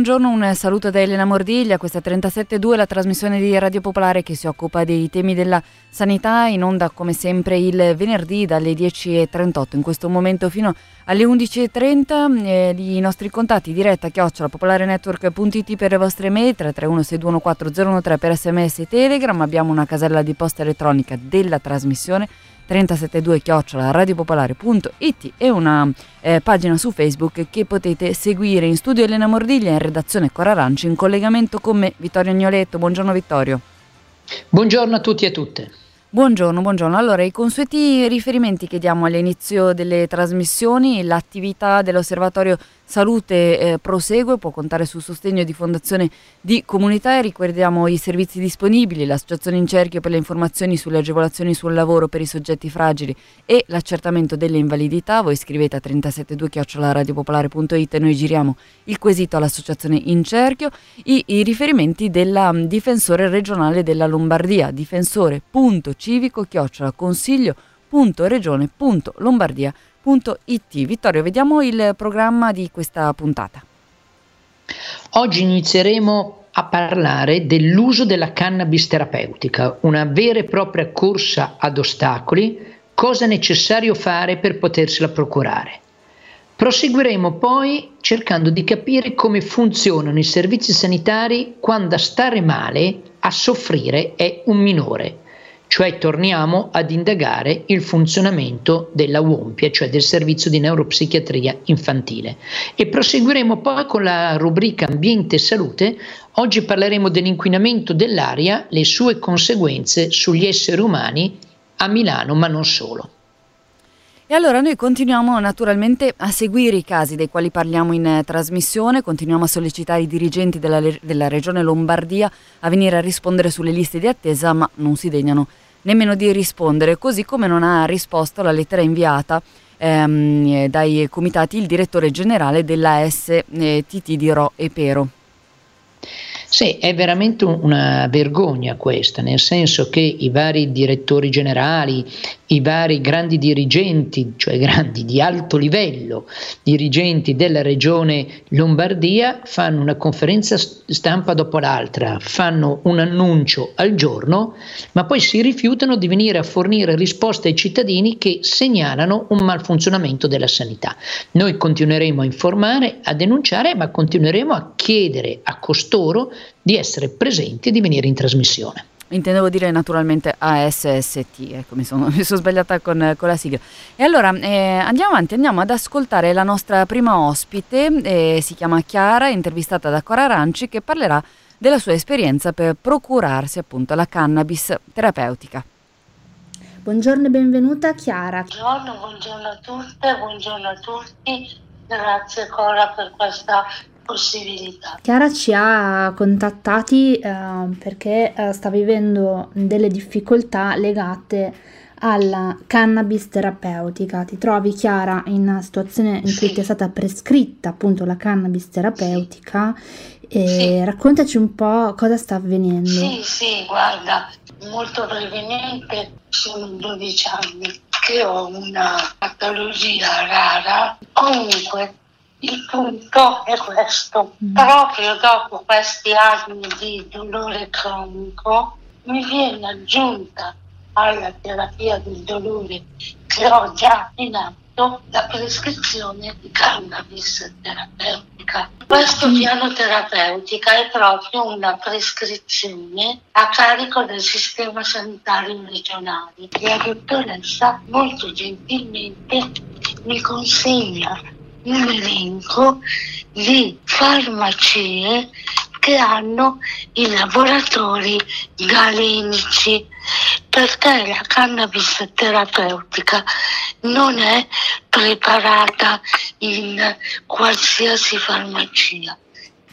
Buongiorno, un saluto da Elena Mordiglia, questa è 37.2, la trasmissione di Radio Popolare che si occupa dei temi della sanità, in onda come sempre il venerdì dalle 10.38, in questo momento fino alle 11.30 eh, i nostri contatti diretta chiocciola popolarenetwork.it per le vostre mail 331 per sms e telegram, abbiamo una casella di posta elettronica della trasmissione 372 chiocciola radiopopolare.it e una eh, pagina su Facebook che potete seguire in studio Elena Mordiglia in redazione Cora Aranci in collegamento con me Vittorio Agnoletto. Buongiorno Vittorio. Buongiorno a tutti e a tutte. Buongiorno, buongiorno. Allora, i consueti riferimenti che diamo all'inizio delle trasmissioni, l'attività dell'Osservatorio Salute eh, prosegue, può contare sul sostegno di Fondazione di Comunità e ricordiamo i servizi disponibili, l'associazione in cerchio per le informazioni sulle agevolazioni sul lavoro per i soggetti fragili e l'accertamento delle invalidità. Voi scrivete a 372-radiopopolare.it e noi giriamo il quesito all'associazione in cerchio. I, i riferimenti del um, difensore regionale della Lombardia, difensore.civico-consiglio.regione.lombardia.com www.it. Vittorio, vediamo il programma di questa puntata. Oggi inizieremo a parlare dell'uso della cannabis terapeutica, una vera e propria corsa ad ostacoli, cosa è necessario fare per potersela procurare. Proseguiremo poi cercando di capire come funzionano i servizi sanitari quando a stare male, a soffrire è un minore cioè torniamo ad indagare il funzionamento della WOMPIA, cioè del servizio di neuropsichiatria infantile. E proseguiremo poi con la rubrica Ambiente e Salute. Oggi parleremo dell'inquinamento dell'aria, le sue conseguenze sugli esseri umani a Milano, ma non solo. E allora noi continuiamo naturalmente a seguire i casi dei quali parliamo in eh, trasmissione, continuiamo a sollecitare i dirigenti della, della, regione Lombardia a venire a rispondere sulle liste di attesa, ma non si degnano nemmeno di rispondere, così come non ha risposto alla lettera inviata ehm, dai comitati il direttore generale della STT di Ro e Pero. Sì, è veramente una vergogna questa, nel senso che i vari direttori generali, i vari grandi dirigenti, cioè grandi di alto livello, dirigenti della regione Lombardia, fanno una conferenza stampa dopo l'altra, fanno un annuncio al giorno, ma poi si rifiutano di venire a fornire risposte ai cittadini che segnalano un malfunzionamento della sanità. Noi continueremo a informare, a denunciare, ma continueremo a chiedere a costoro di essere presenti e di venire in trasmissione. Intendevo dire naturalmente ASST, ecco mi sono, mi sono sbagliata con, con, la sigla. E allora eh, andiamo avanti, andiamo ad ascoltare la nostra prima ospite, eh, si chiama Chiara, intervistata da Cora Aranci, che parlerà della sua esperienza per procurarsi appunto la cannabis terapeutica. Buongiorno e benvenuta Chiara. Buongiorno, buongiorno a tutte, buongiorno a tutti, grazie Cora per questa possibilità. Chiara ci ha contattati eh, perché eh, sta vivendo delle difficoltà legate alla cannabis terapeutica. Ti trovi Chiara in una situazione in cui sì. ti è stata prescritta appunto la cannabis terapeutica e sì. raccontaci un po' cosa sta avvenendo. Sì, sì, guarda, molto brevemente sono 12 anni che ho una patologia rara. Comunque il punto è questo, mm. proprio dopo questi anni di dolore cronico mi viene aggiunta alla terapia del dolore che ho già in atto la prescrizione di cannabis terapeutica. Questo mm. piano terapeutica è proprio una prescrizione a carico del sistema sanitario regionale e la dottoressa molto gentilmente mi consegna un elenco di farmacie che hanno i laboratori galenici perché la cannabis terapeutica non è preparata in qualsiasi farmacia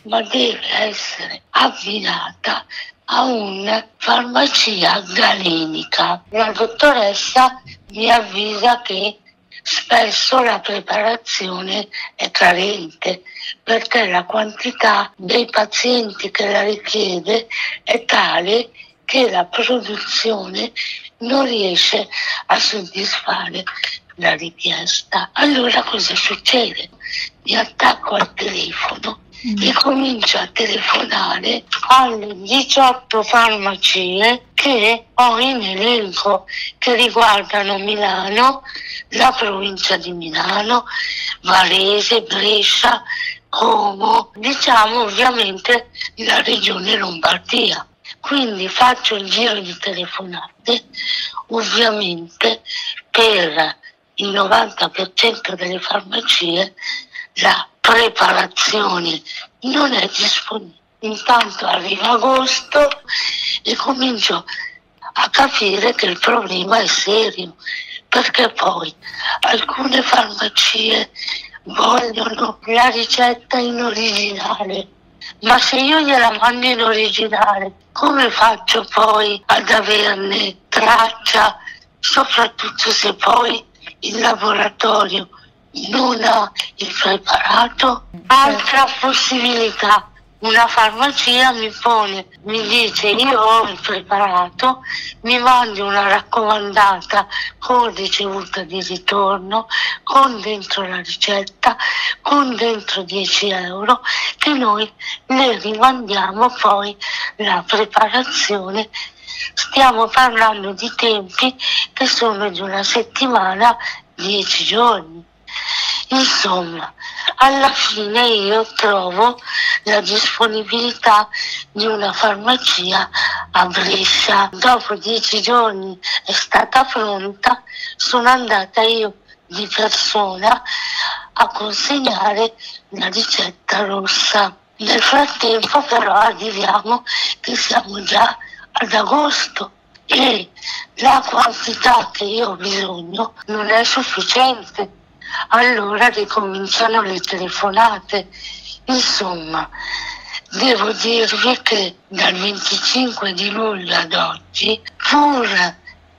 ma deve essere abbinata a una farmacia galenica. La dottoressa mi avvisa che spesso la preparazione è carente perché la quantità dei pazienti che la richiede è tale che la produzione non riesce a soddisfare la richiesta. Allora cosa succede? Mi attacco al telefono mm. e comincia a telefonare alle 18 farmacie che ho in elenco che riguardano Milano, la provincia di Milano, Varese, Brescia, Como, diciamo ovviamente la regione Lombardia. Quindi faccio il giro di telefonate, ovviamente per il 90% delle farmacie la preparazione non è disponibile. Intanto arriva agosto e comincio a capire che il problema è serio, perché poi alcune farmacie vogliono la ricetta in originale. Ma se io gliela mando in originale, come faccio poi ad averne traccia, soprattutto se poi il laboratorio ha il preparato? Altra possibilità, una farmacia mi pone, mi dice io ho il preparato, mi mandi una raccomandata con ricevuta di ritorno, con dentro la ricetta, con dentro 10 euro, che noi le rimandiamo poi la preparazione stiamo parlando di tempi che sono di una settimana, dieci giorni. Insomma, alla fine io trovo la disponibilità di una farmacia a Brescia. Dopo dieci giorni è stata pronta, sono andata io di persona a consegnare la ricetta rossa. Nel frattempo però arriviamo che siamo già ad agosto e la quantità che io ho bisogno non è sufficiente. Allora ricominciano le telefonate. Insomma, devo dirvi che dal 25 di luglio ad oggi, pur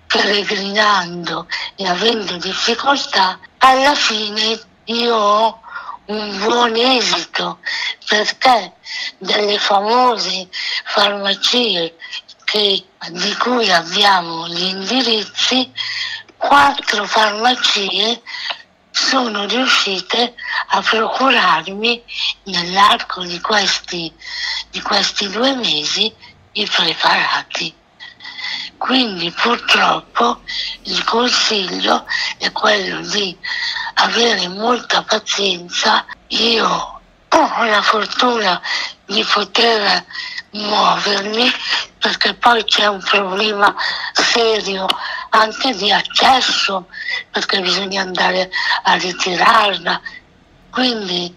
peregrinando e avendo difficoltà, alla fine io ho un buon esito perché delle famose farmacie che, di cui abbiamo gli indirizzi, quattro farmacie sono riuscite a procurarmi nell'arco di questi, di questi due mesi i preparati. Quindi purtroppo il consiglio è quello di avere molta pazienza. Io ho la fortuna di poter muovermi perché poi c'è un problema serio anche di accesso perché bisogna andare a ritirarla. Quindi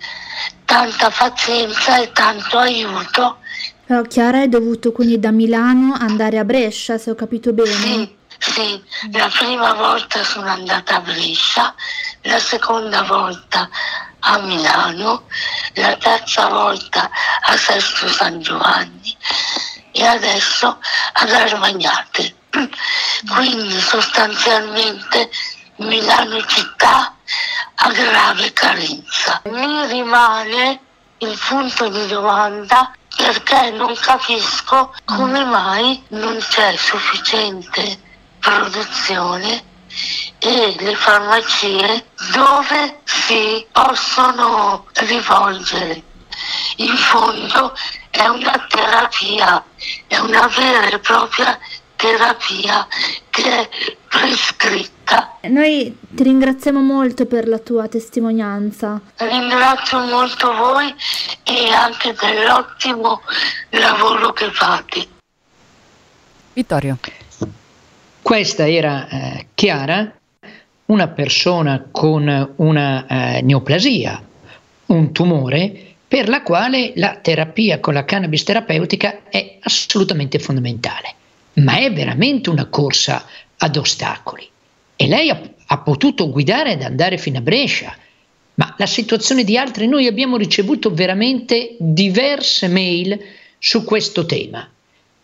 tanta pazienza e tanto aiuto. Però Chiara è dovuto quindi da Milano andare a Brescia, se ho capito bene. Sì, sì, la prima volta sono andata a Brescia, la seconda volta a Milano, la terza volta a Sesto San Giovanni e adesso ad Armagnate. Quindi sostanzialmente Milano città ha grave carenza. Mi rimane il punto di domanda perché non capisco come mai non c'è sufficiente produzione e le farmacie dove si possono rivolgere. In fondo è una terapia, è una vera e propria terapia che è prescritta. Noi ti ringraziamo molto per la tua testimonianza. Ringrazio molto voi e anche dell'ottimo lavoro che fate. Vittorio. Questa era eh, Chiara, una persona con una eh, neoplasia, un tumore per la quale la terapia con la cannabis terapeutica è assolutamente fondamentale, ma è veramente una corsa ad ostacoli. E lei ha, ha potuto guidare ed andare fino a Brescia, ma la situazione di altri, noi abbiamo ricevuto veramente diverse mail su questo tema.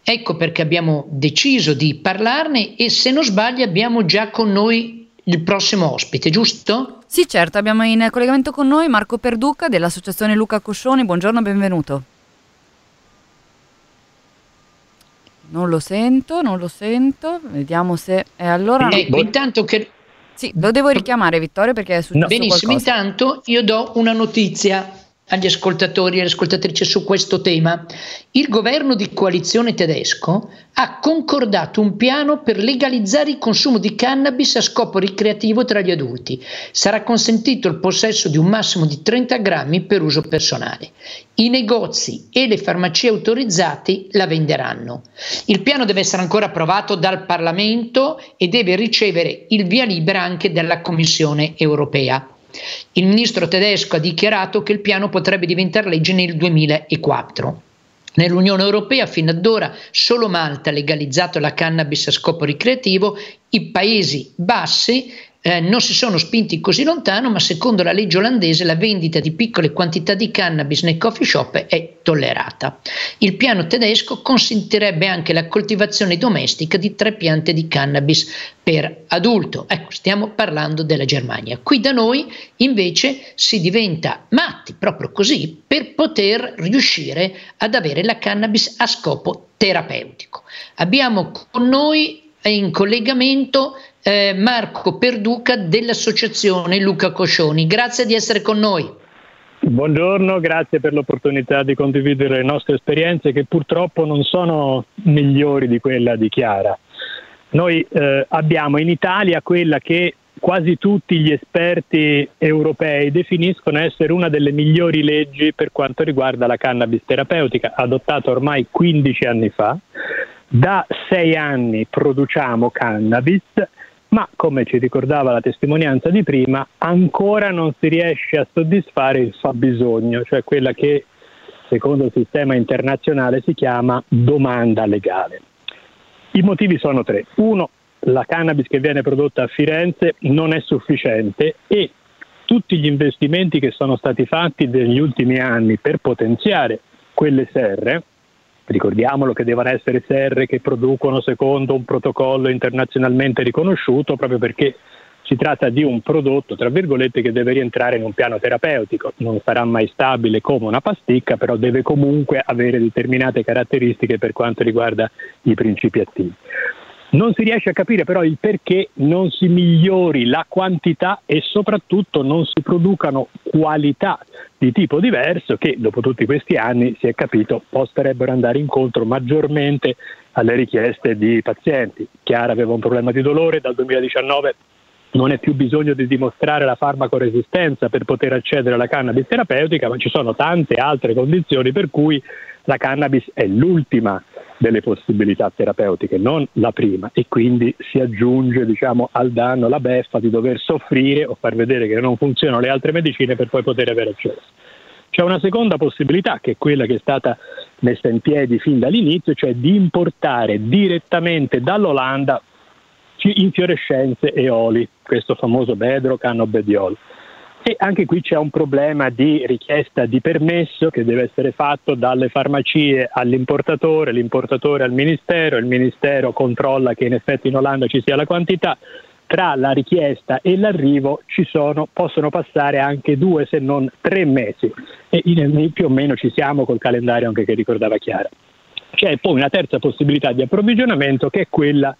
Ecco perché abbiamo deciso di parlarne e se non sbaglio abbiamo già con noi il prossimo ospite, giusto? Sì, certo, abbiamo in collegamento con noi Marco Perduca dell'associazione Luca Coscioni. Buongiorno, benvenuto. Non lo sento, non lo sento. Vediamo se è allora. Ecco, intanto che Sì, lo devo richiamare Vittorio perché è successo Benissimo, qualcosa. intanto io do una notizia. Agli ascoltatori e alle ascoltatrici su questo tema. Il governo di coalizione tedesco ha concordato un piano per legalizzare il consumo di cannabis a scopo ricreativo tra gli adulti. Sarà consentito il possesso di un massimo di 30 grammi per uso personale. I negozi e le farmacie autorizzati la venderanno. Il piano deve essere ancora approvato dal Parlamento e deve ricevere il via libera anche dalla Commissione europea. Il ministro tedesco ha dichiarato che il piano potrebbe diventare legge nel 2004. Nell'Unione Europea fino ad ora solo Malta ha legalizzato la cannabis a scopo ricreativo, i Paesi Bassi eh, non si sono spinti così lontano, ma secondo la legge olandese la vendita di piccole quantità di cannabis nei coffee shop è tollerata. Il piano tedesco consentirebbe anche la coltivazione domestica di tre piante di cannabis per adulto. Ecco, stiamo parlando della Germania. Qui da noi invece si diventa matti, proprio così, per poter riuscire ad avere la cannabis a scopo terapeutico. Abbiamo con noi in collegamento eh, Marco Perduca dell'associazione Luca Coscioni. Grazie di essere con noi. Buongiorno, grazie per l'opportunità di condividere le nostre esperienze che purtroppo non sono migliori di quella di Chiara. Noi eh, abbiamo in Italia quella che quasi tutti gli esperti europei definiscono essere una delle migliori leggi per quanto riguarda la cannabis terapeutica, adottata ormai 15 anni fa. Da sei anni produciamo cannabis ma come ci ricordava la testimonianza di prima, ancora non si riesce a soddisfare il fabbisogno, cioè quella che secondo il sistema internazionale si chiama domanda legale. I motivi sono tre. Uno, la cannabis che viene prodotta a Firenze non è sufficiente e tutti gli investimenti che sono stati fatti negli ultimi anni per potenziare quelle serre, Ricordiamolo che devono essere serre che producono secondo un protocollo internazionalmente riconosciuto proprio perché si tratta di un prodotto, tra virgolette, che deve rientrare in un piano terapeutico. Non sarà mai stabile come una pasticca, però deve comunque avere determinate caratteristiche per quanto riguarda i principi attivi. Non si riesce a capire però il perché non si migliori la quantità e soprattutto non si producano qualità di tipo diverso che dopo tutti questi anni si è capito potrebbero andare incontro maggiormente alle richieste di pazienti. Chiara aveva un problema di dolore, dal 2019 non è più bisogno di dimostrare la farmacoresistenza per poter accedere alla cannabis terapeutica, ma ci sono tante altre condizioni per cui la cannabis è l'ultima delle possibilità terapeutiche, non la prima, e quindi si aggiunge diciamo, al danno la beffa di dover soffrire o far vedere che non funzionano le altre medicine per poi poter avere accesso. C'è una seconda possibilità, che è quella che è stata messa in piedi fin dall'inizio, cioè di importare direttamente dall'Olanda infiorescenze e oli, questo famoso bedro cannobediol. E anche qui c'è un problema di richiesta di permesso che deve essere fatto dalle farmacie all'importatore, l'importatore al Ministero, il Ministero controlla che in effetti in Olanda ci sia la quantità. Tra la richiesta e l'arrivo sono, possono passare anche due se non tre mesi e in, più o meno ci siamo col calendario anche che ricordava Chiara. C'è poi una terza possibilità di approvvigionamento che è quella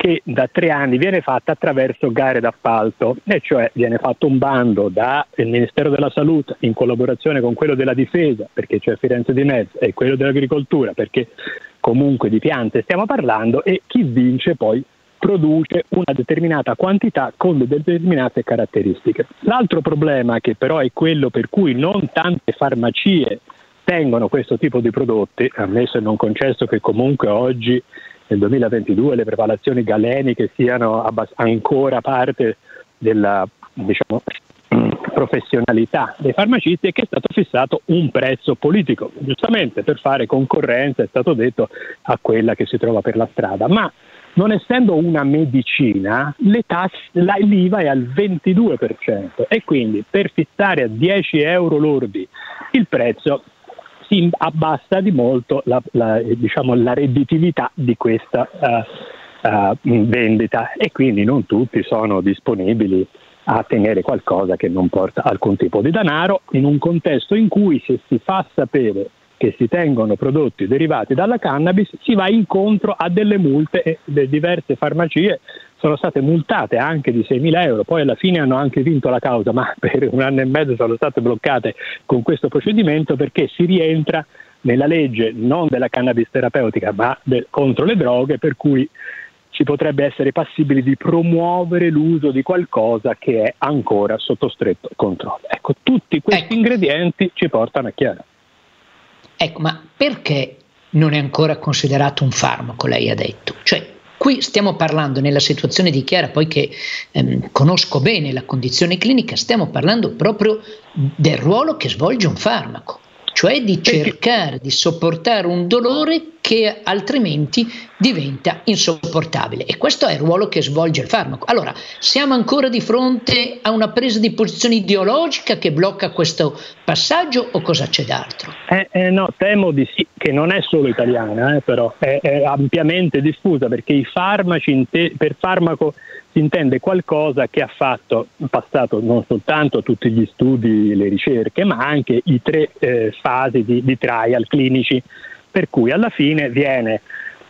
che da tre anni viene fatta attraverso gare d'appalto, e cioè viene fatto un bando dal Ministero della Salute in collaborazione con quello della Difesa, perché c'è Firenze di mezzo, e quello dell'Agricoltura, perché comunque di piante stiamo parlando, e chi vince poi produce una determinata quantità con determinate caratteristiche. L'altro problema, che però è quello per cui non tante farmacie tengono questo tipo di prodotti, ammesso e non concesso che comunque oggi nel 2022 le preparazioni galeniche siano abbast- ancora parte della diciamo, professionalità dei farmacisti e che è stato fissato un prezzo politico, giustamente per fare concorrenza è stato detto a quella che si trova per la strada, ma non essendo una medicina tasse, l'IVA è al 22% e quindi per fissare a 10 euro lordi il prezzo si abbassa di molto la, la, diciamo, la redditività di questa uh, uh, vendita. E quindi non tutti sono disponibili a tenere qualcosa che non porta alcun tipo di denaro in un contesto in cui se si fa sapere che si tengono prodotti derivati dalla cannabis si va incontro a delle multe e diverse farmacie sono state multate anche di 6.000 euro, poi alla fine hanno anche vinto la causa, ma per un anno e mezzo sono state bloccate con questo procedimento perché si rientra nella legge non della cannabis terapeutica ma de- contro le droghe per cui ci potrebbe essere passibili di promuovere l'uso di qualcosa che è ancora sotto stretto controllo. Ecco, tutti questi ecco. ingredienti ci portano a Chiara. Ecco, ma perché non è ancora considerato un farmaco, lei ha detto? Cioè, qui stiamo parlando nella situazione di Chiara, poi che ehm, conosco bene la condizione clinica, stiamo parlando proprio del ruolo che svolge un farmaco cioè di cercare di sopportare un dolore che altrimenti diventa insopportabile. E questo è il ruolo che svolge il farmaco. Allora, siamo ancora di fronte a una presa di posizione ideologica che blocca questo passaggio o cosa c'è d'altro? Eh, eh, no, temo di sì, che non è solo italiana, eh, però è, è, ampiamente diffusa perché i farmaci, te- per farmaco si intende qualcosa che ha fatto passato non soltanto tutti gli studi, le ricerche, ma anche i tre eh, fasi di, di, trial clinici, per cui alla fine viene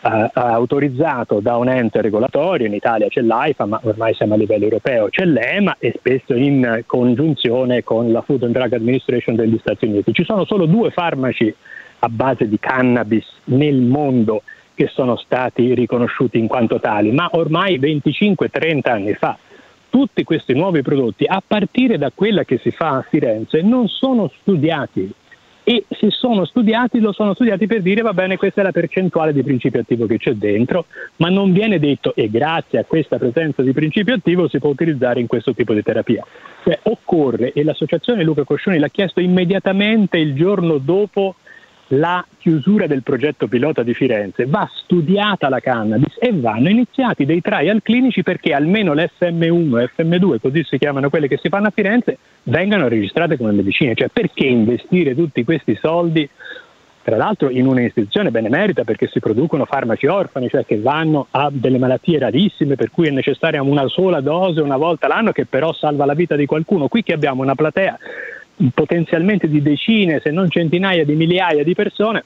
eh, autorizzato da un ente regolatorio, in Italia c'è l'AIFA, ma ormai siamo a livello europeo, c'è l'EMA e spesso in congiunzione con la Food and Drug Administration degli Stati Uniti. Ci sono solo due farmaci a base di cannabis nel mondo che sono stati riconosciuti in quanto tali, ma ormai 25-30 anni fa tutti questi nuovi prodotti, a partire da quella che si fa a Firenze, non sono studiati e se sono studiati lo sono studiati per dire va bene questa è la percentuale di principio attivo che c'è dentro, ma non viene detto e grazie a questa presenza di principio attivo si può utilizzare in questo tipo di terapia. Cioè occorre, e l'associazione Luca Coscioni l'ha chiesto immediatamente il giorno dopo la chiusura del progetto pilota di Firenze, va studiata la cannabis e vanno iniziati dei trial clinici perché almeno l'FM1 e FM2, così si chiamano quelle che si fanno a Firenze, vengano registrate come medicine. Cioè perché investire tutti questi soldi, tra l'altro in un'istituzione benemerita perché si producono farmaci orfani, cioè che vanno a delle malattie rarissime per cui è necessaria una sola dose una volta l'anno che però salva la vita di qualcuno. Qui che abbiamo una platea potenzialmente di decine, se non centinaia di migliaia di persone,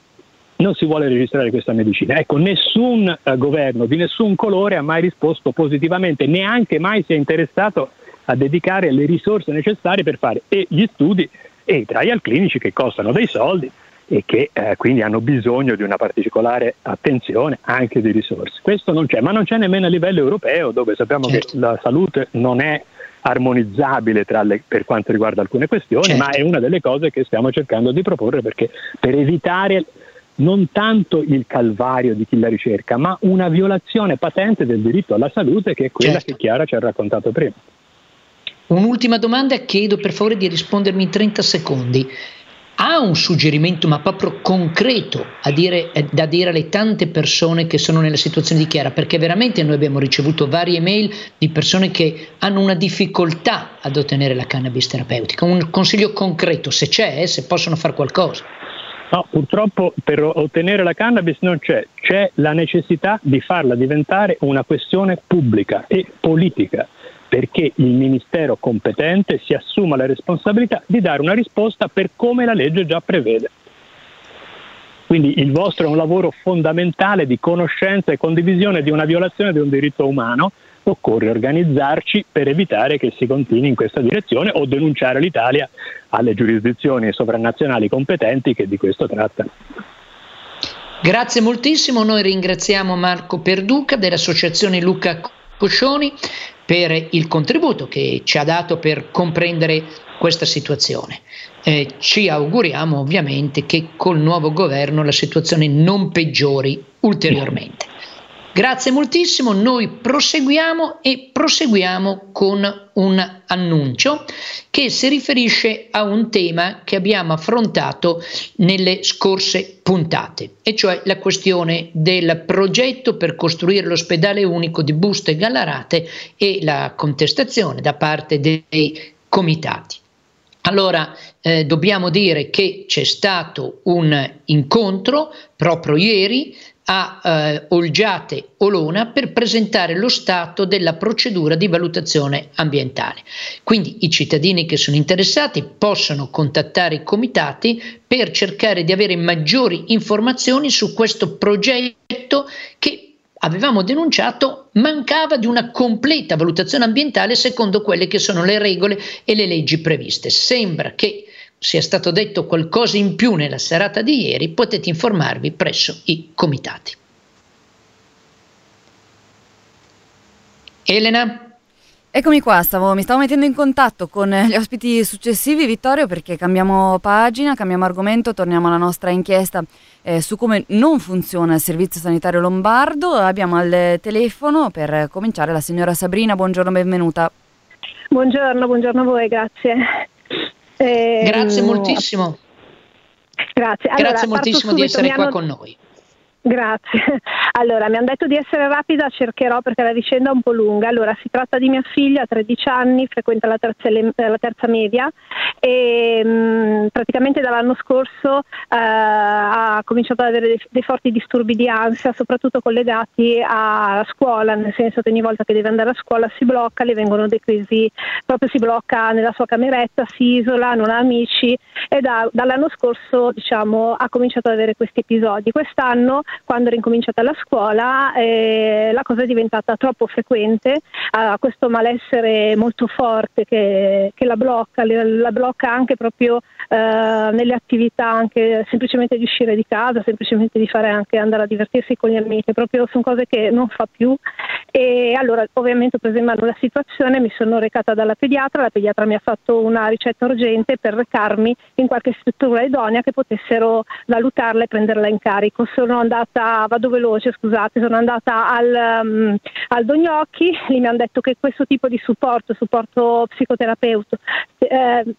non si vuole registrare questa medicina. Ecco, nessun eh, governo di nessun colore ha mai risposto positivamente, neanche mai si è interessato a dedicare le risorse necessarie per fare e gli studi e i trial clinici che costano dei soldi e che eh, quindi hanno bisogno di una particolare attenzione anche di risorse. Questo non c'è, ma non c'è nemmeno a livello europeo dove sappiamo certo. che la salute non è armonizzabile le, per quanto riguarda alcune questioni, certo. ma è una delle cose che stiamo cercando di proporre perché per evitare non tanto il calvario di chi la ricerca, ma una violazione patente del diritto alla salute che è quella certo. che Chiara ci ha raccontato prima. Un'ultima domanda, chiedo per favore di rispondermi in 30 secondi ha un suggerimento, ma proprio concreto, dire, eh, da dire alle tante persone che sono nella situazione di Chiara? Perché veramente noi abbiamo ricevuto varie mail di persone che hanno una difficoltà ad ottenere la cannabis terapeutica. Un consiglio concreto, se c'è, se possono fare qualcosa. No, purtroppo per ottenere la cannabis non c'è, c'è la necessità di farla diventare una questione pubblica e politica perché il Ministero competente si assuma la responsabilità di dare una risposta per come la legge già prevede. Quindi il vostro è un lavoro fondamentale di conoscenza e condivisione di una violazione di un diritto umano. Occorre organizzarci per evitare che si continui in questa direzione o denunciare l'Italia alle giurisdizioni sovranazionali competenti che di questo trattano. Grazie moltissimo, noi ringraziamo Marco Perduca dell'Associazione Luca Coscioni per il contributo che ci ha dato per comprendere questa situazione. Eh, ci auguriamo ovviamente che col nuovo governo la situazione non peggiori ulteriormente. Grazie moltissimo, noi proseguiamo e proseguiamo con un annuncio che si riferisce a un tema che abbiamo affrontato nelle scorse puntate, e cioè la questione del progetto per costruire l'ospedale unico di Busto e Gallarate e la contestazione da parte dei comitati. Allora, eh, dobbiamo dire che c'è stato un incontro proprio ieri a eh, Olgiate Olona per presentare lo stato della procedura di valutazione ambientale. Quindi i cittadini che sono interessati possono contattare i comitati per cercare di avere maggiori informazioni su questo progetto che avevamo denunciato mancava di una completa valutazione ambientale secondo quelle che sono le regole e le leggi previste. Sembra che sia stato detto qualcosa in più nella serata di ieri, potete informarvi presso i comitati. Elena? Eccomi qua, stavo, mi stavo mettendo in contatto con gli ospiti successivi, Vittorio, perché cambiamo pagina, cambiamo argomento, torniamo alla nostra inchiesta eh, su come non funziona il servizio sanitario lombardo. Abbiamo al telefono per cominciare la signora Sabrina, buongiorno, benvenuta. Buongiorno, buongiorno a voi, grazie. Eh, grazie moltissimo. Grazie, allora, grazie moltissimo di essere qua hanno... con noi. Grazie. Allora, mi hanno detto di essere rapida, cercherò perché la vicenda è un po' lunga. Allora, si tratta di mia figlia, 13 anni, frequenta la terza, la terza media e mh, mm, praticamente dall'anno scorso eh, ha cominciato ad avere dei, dei, forti disturbi di ansia, soprattutto collegati alla scuola, nel senso che ogni volta che deve andare a scuola si blocca, le vengono dei crisi, proprio si blocca nella sua cameretta, si isola, non ha amici e da, dall'anno scorso diciamo, ha cominciato ad avere questi episodi. Quest'anno quando era incominciata la scuola eh, la cosa è diventata troppo frequente, ha questo malessere molto forte che, che la blocca, la blocca anche proprio eh, nelle attività, anche semplicemente di uscire di casa, semplicemente di fare anche andare a divertirsi con gli amici, proprio sono cose che non fa più e allora ovviamente ho preso in mano la situazione, mi sono recata dalla pediatra, la pediatra mi ha fatto una ricetta urgente per recarmi in qualche struttura idonea che potessero valutarla e prenderla in carico. Sono andata andata, vado veloce scusate, sono andata al, um, al Dognocchi, lì mi hanno detto che questo tipo di supporto, supporto psicoterapeutico eh,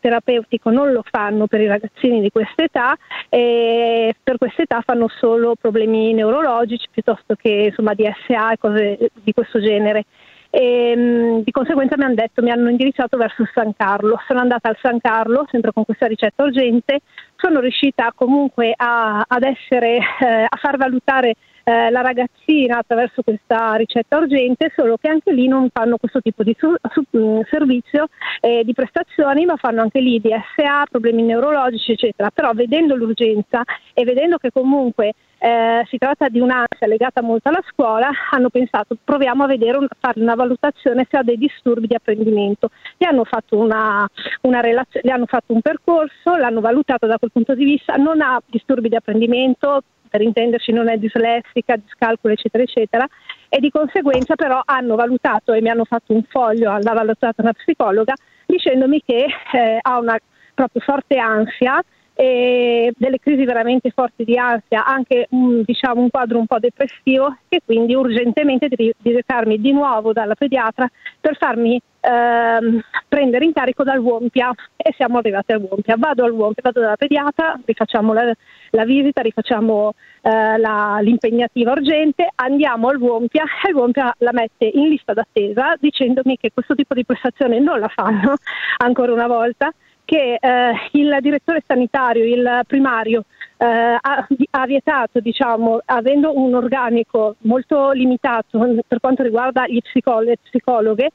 terapeutico non lo fanno per i ragazzini di questa età e per questa età fanno solo problemi neurologici piuttosto che insomma DSA e cose di questo genere e mh, di conseguenza mi hanno detto, mi hanno indirizzato verso San Carlo. Sono andata al San Carlo, sempre con questa ricetta urgente, sono riuscita comunque a, ad essere, eh, a far valutare eh, la ragazzina attraverso questa ricetta urgente, solo che anche lì non fanno questo tipo di su, su, mm, servizio eh, di prestazioni, ma fanno anche lì DSA, problemi neurologici, eccetera. Però vedendo l'urgenza e vedendo che comunque eh, si tratta di un'ansia legata molto alla scuola, hanno pensato proviamo a vedere, un, fare una valutazione se ha dei disturbi di apprendimento. Gli hanno fatto, una, una relaz- gli hanno fatto un percorso, l'hanno valutato da quel punto di vista, non ha disturbi di apprendimento, per intenderci non è dislessica, discalcolo eccetera eccetera e di conseguenza però hanno valutato e mi hanno fatto un foglio, l'ha valutata una psicologa dicendomi che eh, ha una proprio forte ansia e delle crisi veramente forti di ansia, anche un, diciamo, un quadro un po' depressivo e quindi urgentemente di, di recarmi di nuovo dalla pediatra per farmi ehm, prendere in carico dal Wompia e siamo arrivati al Wompia. Vado al Wompia, vado dalla pediatra, rifacciamo la, la visita, rifacciamo eh, la, l'impegnativa urgente, andiamo al Wompia e il Wompia la mette in lista d'attesa dicendomi che questo tipo di prestazione non la fanno ancora una volta che eh, il direttore sanitario, il primario, eh, ha, ha, vietato, diciamo, avendo un organico molto limitato per quanto riguarda gli psicolo- le psicologhe,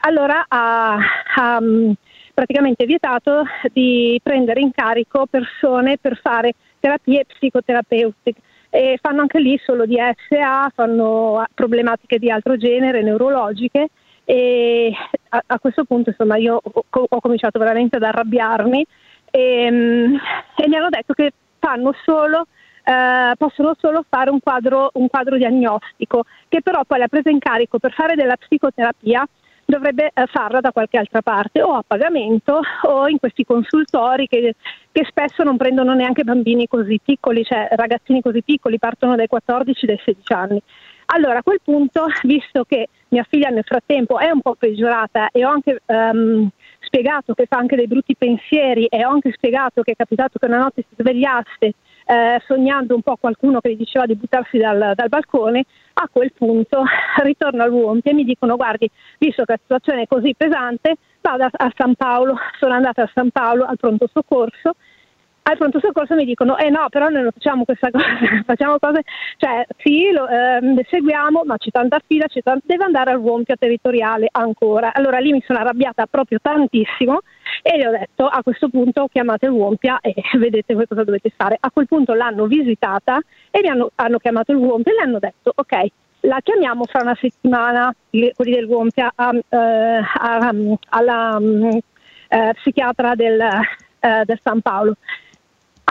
allora ha, ha mm, praticamente vietato di prendere in carico persone per fare terapie psicoterapeutiche. E fanno anche lì solo di SA, fanno problematiche di altro genere, neurologiche e a, questo punto insomma io ho, ho, cominciato veramente ad arrabbiarmi e, mm, e mi hanno detto che fanno solo eh, possono solo fare un quadro, un quadro, diagnostico, che però poi la presa in carico per fare della psicoterapia dovrebbe eh, farla da qualche altra parte o a pagamento o in questi consultori che, che, spesso non prendono neanche bambini così piccoli, cioè ragazzini così piccoli, partono dai 14, dai 16 anni. Allora a quel punto, visto che mia figlia nel frattempo è un po' peggiorata e ho anche um, spiegato che fa anche dei brutti pensieri e ho anche spiegato che è capitato che una notte si svegliasse eh, sognando un po' qualcuno che gli diceva di buttarsi dal, dal balcone, a quel punto ritorno all'uomo e mi dicono guardi, visto che la situazione è così pesante, vado a San Paolo, sono andata a San Paolo al pronto soccorso al pronto soccorso mi dicono eh no però noi non facciamo questa cosa facciamo cose cioè sì lo, ehm, seguiamo ma c'è tanta fila c'è tanta, deve andare al Wompia territoriale ancora allora lì mi sono arrabbiata proprio tantissimo e gli ho detto a questo punto chiamate il Wompia e vedete voi cosa dovete fare a quel punto l'hanno visitata e mi hanno, hanno chiamato il Wompia e le hanno detto ok la chiamiamo fra una settimana, quelli del Gonfia, a, eh, alla um, eh, psichiatra del, eh, del, San Paolo.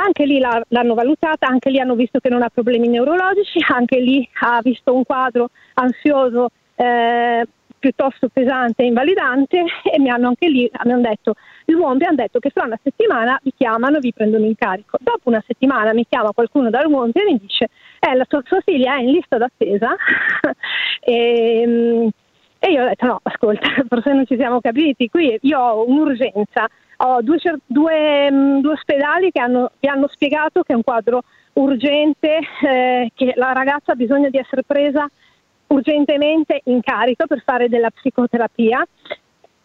Anche lì l'hanno valutata, anche lì hanno visto che non ha problemi neurologici, anche lì ha visto un quadro ansioso eh, piuttosto pesante e invalidante e mi hanno anche lì mi hanno detto il Wombi hanno detto che fra una settimana vi chiamano e vi prendono in carico. Dopo una settimana mi chiama qualcuno dal Wombi e mi dice eh, la sua, sua figlia è in lista d'attesa e, ehm, e, io ho detto no, ascolta, forse non ci siamo capiti, qui io ho un'urgenza, ho due, due, mm, due ospedali che hanno, mi hanno spiegato che è un quadro urgente, eh, che la ragazza ha bisogno di essere presa urgentemente in carico per fare della psicoterapia.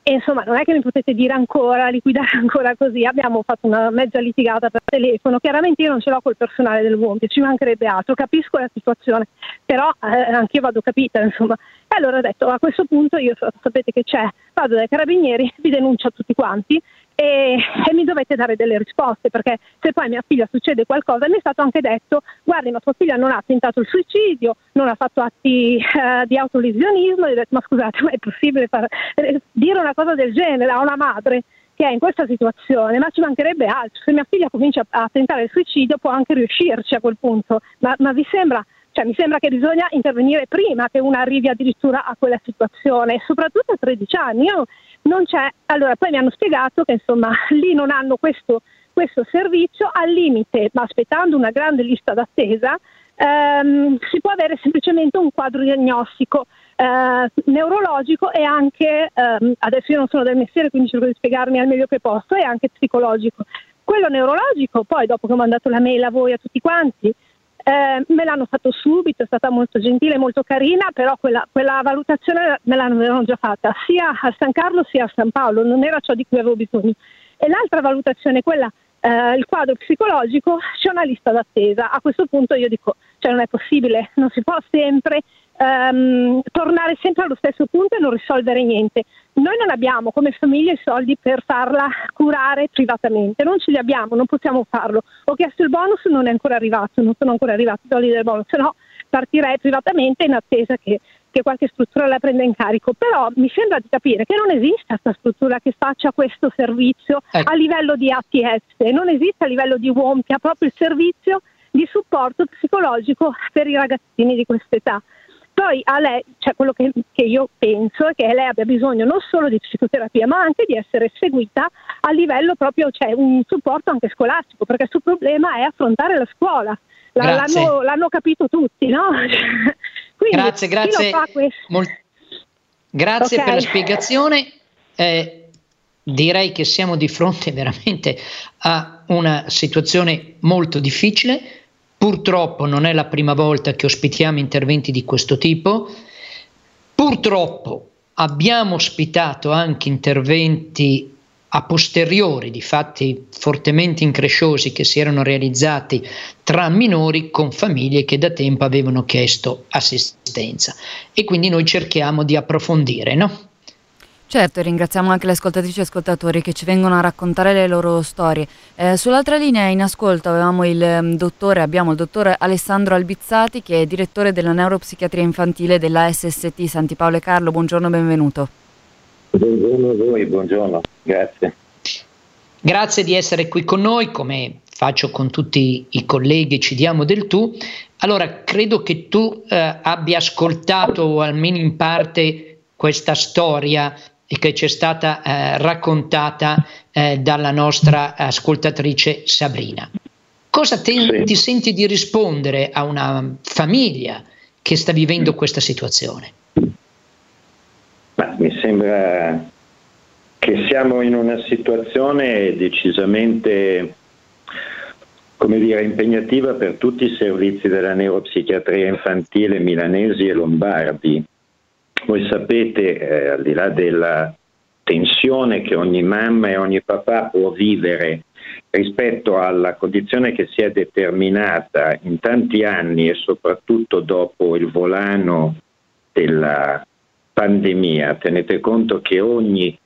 E insomma, non è che mi potete dire ancora, liquidare ancora così. Abbiamo fatto una mezza litigata per telefono. Chiaramente io non ce l'ho col personale del Monte, ci mancherebbe altro. Capisco la situazione, però eh, anche io vado capita, insomma. E allora ho detto, a questo punto io sapete che c'è, vado dai carabinieri, vi denuncio a tutti quanti e, e, mi dovete dare delle risposte perché se poi a mia figlia succede qualcosa mi è stato anche detto guardi ma tua figlia non ha tentato il suicidio, non ha fatto atti eh, di autolesionismo e ho detto ma scusate ma è possibile far, eh, dire una cosa del genere a una madre che è in questa situazione, ma ci mancherebbe altro. Se mia figlia comincia a tentare il suicidio può anche riuscirci a quel punto, ma, ma vi sembra cioè, mi sembra che bisogna intervenire prima che una arrivi addirittura a quella situazione, soprattutto a 13 anni. Io non c'è, allora poi mi hanno spiegato che insomma lì non hanno questo, questo servizio, al limite, ma aspettando una grande lista d'attesa, ehm, si può avere semplicemente un quadro diagnostico eh, neurologico e anche, ehm, adesso io non sono del mestiere quindi cerco di spiegarmi al meglio che posso, e anche psicologico. Quello neurologico, poi dopo che ho mandato la mail a voi a tutti quanti, eh, me l'hanno fatto subito, è stata molto gentile, molto carina, però quella, quella valutazione me l'avevano già fatta sia a San Carlo sia a San Paolo, non era ciò di cui avevo bisogno. E l'altra valutazione, quella eh, il quadro psicologico, c'è una lista d'attesa. A questo punto io dico, cioè non è possibile, non si può sempre ehm, tornare sempre allo stesso punto e non risolvere niente. Noi non abbiamo come famiglia i soldi per farla curare privatamente, non ce li abbiamo, non possiamo farlo. Ho chiesto il bonus, non è ancora arrivato, non sono ancora arrivati i soldi del bonus, se no partirei privatamente in attesa che, che qualche struttura la prenda in carico. Però mi sembra di capire che non esiste questa struttura che faccia questo servizio ecco. a livello di ATS, non esiste a livello di UOM che ha proprio il servizio di supporto psicologico per i ragazzini di quest'età. Poi a lei, cioè quello che, che, io penso è che lei abbia bisogno non solo di psicoterapia, ma anche di essere seguita a livello proprio, cioè un supporto anche scolastico, perché il suo problema è affrontare la scuola. La, l'hanno, l'hanno, capito tutti, no? Quindi, grazie, grazie. Mol- grazie okay. per la spiegazione. Eh, direi che siamo di fronte veramente a una situazione molto difficile Purtroppo non è la prima volta che ospitiamo interventi di questo tipo. Purtroppo abbiamo ospitato anche interventi a posteriori di fatti fortemente incresciosi che si erano realizzati tra minori con famiglie che da tempo avevano chiesto assistenza e quindi noi cerchiamo di approfondire, no? Certo, ringraziamo anche le ascoltatrici e ascoltatori che ci vengono a raccontare le loro storie. Eh, sull'altra linea in ascolto avevamo il um, dottore, abbiamo il dottor Alessandro Albizzati che è direttore della neuropsichiatria infantile della SST Santi Paolo e Carlo. Buongiorno, benvenuto. Buongiorno a voi, buongiorno, grazie. Grazie di essere qui con noi, come faccio con tutti i colleghi, ci diamo del tu. Allora, credo che tu eh, abbia ascoltato o almeno in parte questa storia e che ci è stata eh, raccontata eh, dalla nostra ascoltatrice Sabrina. Cosa te, sì. ti senti di rispondere a una famiglia che sta vivendo questa situazione? Ma mi sembra che siamo in una situazione decisamente come dire, impegnativa per tutti i servizi della neuropsichiatria infantile milanesi e lombardi voi sapete, eh, al di là della tensione che ogni mamma e ogni papà può vivere rispetto alla condizione che si è determinata in tanti anni e soprattutto dopo il volano della pandemia, tenete conto che ogni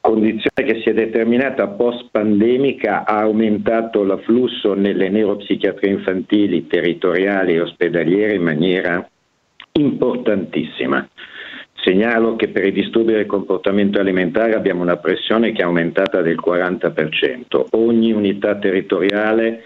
condizione che si è determinata post pandemica ha aumentato l'afflusso nelle neuropsichiatrie infantili territoriali e ospedaliere in maniera importantissima. Segnalo che per i disturbi del comportamento alimentare abbiamo una pressione che è aumentata del 40%. Ogni unità territoriale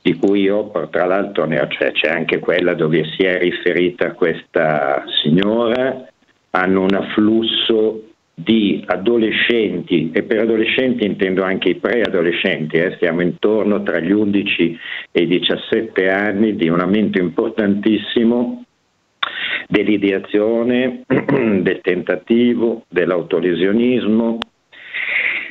di cui io tra l'altro cioè c'è anche quella dove si è riferita questa signora, hanno un afflusso di adolescenti e per adolescenti intendo anche i preadolescenti, eh, stiamo intorno tra gli 11 e i 17 anni di un aumento importantissimo dell'ideazione, del tentativo, dell'autolesionismo,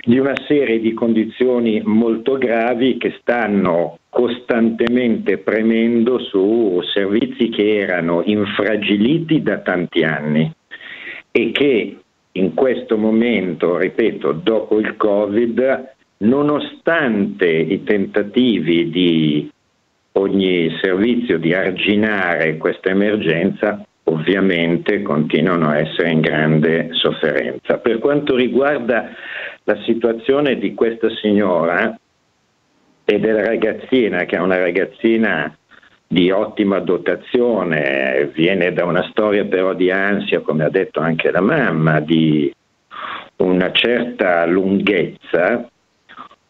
di una serie di condizioni molto gravi che stanno costantemente premendo su servizi che erano infragiliti da tanti anni e che in questo momento, ripeto, dopo il Covid, nonostante i tentativi di ogni servizio di arginare questa emergenza, ovviamente continuano a essere in grande sofferenza. Per quanto riguarda la situazione di questa signora e della ragazzina, che è una ragazzina di ottima dotazione, viene da una storia però di ansia, come ha detto anche la mamma, di una certa lunghezza,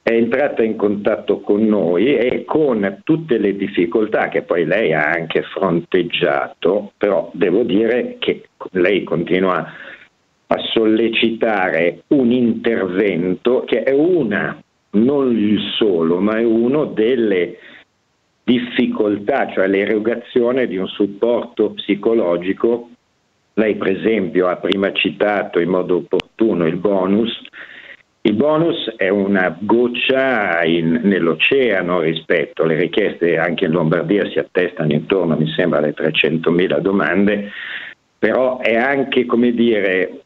è entrata in contatto con noi e con tutte le difficoltà che poi lei ha anche fronteggiato, però devo dire che lei continua a sollecitare un intervento che è una, non il solo, ma è uno delle difficoltà, cioè l'erogazione di un supporto psicologico. Lei per esempio ha prima citato in modo opportuno il bonus. Il bonus è una goccia in, nell'oceano rispetto alle richieste, anche in Lombardia si attestano intorno, mi sembra, alle 300.000 domande, però è anche, come dire,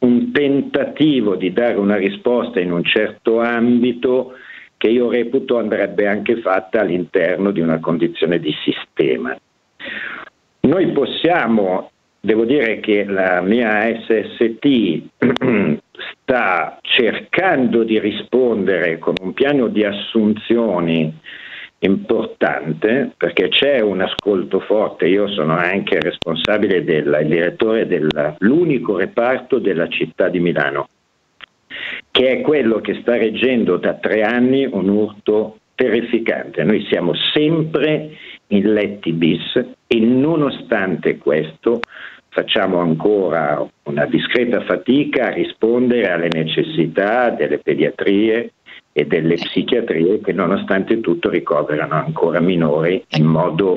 un tentativo di dare una risposta in un certo ambito che io reputo andrebbe anche fatta all'interno di una condizione di sistema. Noi possiamo, devo dire che la mia SST sta cercando di rispondere con un piano di assunzioni importante perché c'è un ascolto forte, io sono anche responsabile del direttore dell'unico reparto della città di Milano che è quello che sta reggendo da tre anni un urto terrificante. Noi siamo sempre in letti bis e nonostante questo facciamo ancora una discreta fatica a rispondere alle necessità delle pediatrie e delle psichiatrie che nonostante tutto ricoverano ancora minori in modo...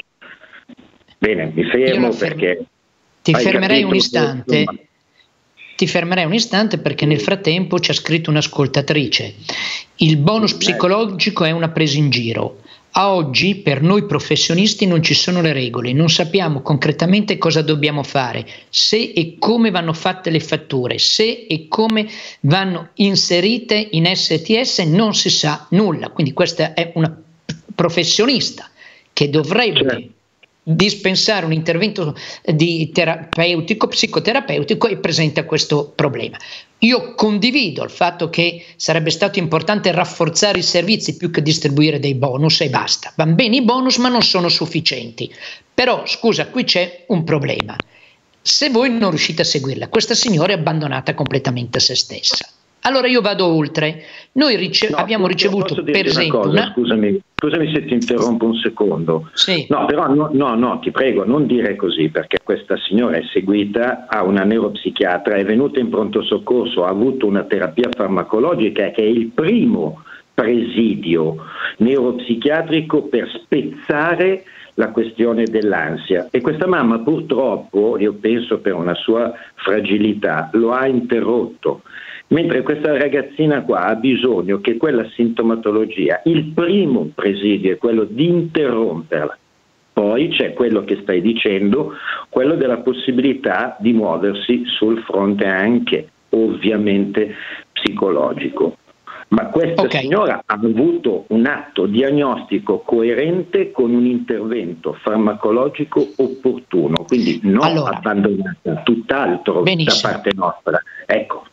Bene, mi fermo perché... Ti fermerei un istante. Tutto, ti fermerei un istante perché nel frattempo ci ha scritto un'ascoltatrice. Il bonus psicologico è una presa in giro. A oggi per noi professionisti non ci sono le regole, non sappiamo concretamente cosa dobbiamo fare, se e come vanno fatte le fatture, se e come vanno inserite in STS non si sa nulla. Quindi questa è una professionista che dovrebbe certo dispensare un intervento di terapeutico, psicoterapeutico e presenta questo problema. Io condivido il fatto che sarebbe stato importante rafforzare i servizi più che distribuire dei bonus e basta. Van bene i bonus ma non sono sufficienti. Però scusa, qui c'è un problema. Se voi non riuscite a seguirla, questa signora è abbandonata completamente a se stessa. Allora io vado oltre. Noi rice- no, abbiamo ricevuto per esempio... Cosa, una... Scusami, scusami se ti interrompo un secondo. Sì. No, però no, no, no, ti prego, non dire così perché questa signora è seguita a una neuropsichiatra, è venuta in pronto soccorso, ha avuto una terapia farmacologica che è il primo presidio neuropsichiatrico per spezzare la questione dell'ansia e questa mamma purtroppo, io penso per una sua fragilità, lo ha interrotto Mentre questa ragazzina qua ha bisogno che quella sintomatologia, il primo presidio è quello di interromperla. Poi c'è quello che stai dicendo, quello della possibilità di muoversi sul fronte anche ovviamente psicologico. Ma questa okay. signora ha avuto un atto diagnostico coerente con un intervento farmacologico opportuno, quindi non allora, abbandonata, tutt'altro Benissimo. da parte nostra. Ecco,